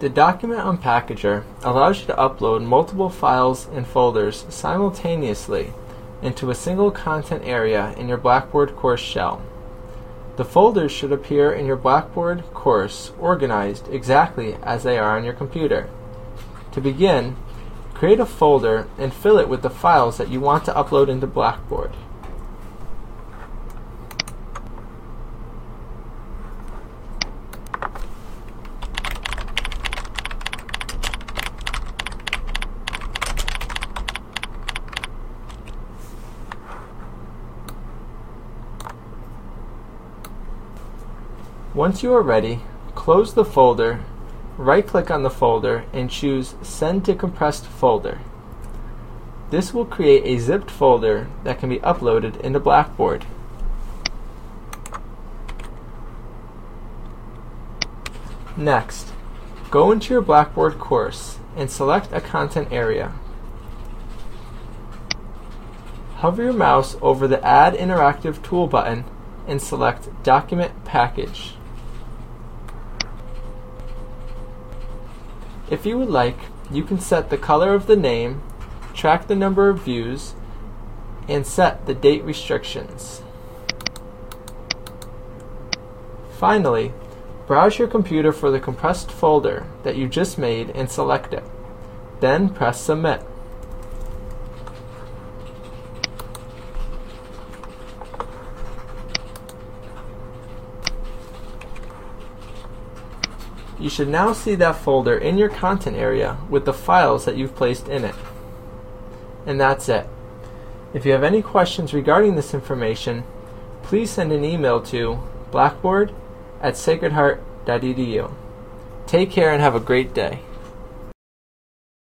The Document Unpackager allows you to upload multiple files and folders simultaneously into a single content area in your Blackboard course shell. The folders should appear in your Blackboard course organized exactly as they are on your computer. To begin, create a folder and fill it with the files that you want to upload into Blackboard. Once you are ready, close the folder, right-click on the folder, and choose Send to Compressed Folder. This will create a zipped folder that can be uploaded into Blackboard. Next, go into your Blackboard course and select a content area. Hover your mouse over the Add Interactive Tool button and select Document Package. If you would like, you can set the color of the name, track the number of views, and set the date restrictions. Finally, browse your computer for the compressed folder that you just made and select it. Then press Submit. You should now see that folder in your content area with the files that you've placed in it. And that's it. If you have any questions regarding this information, please send an email to blackboard at sacredheart.edu. Take care and have a great day.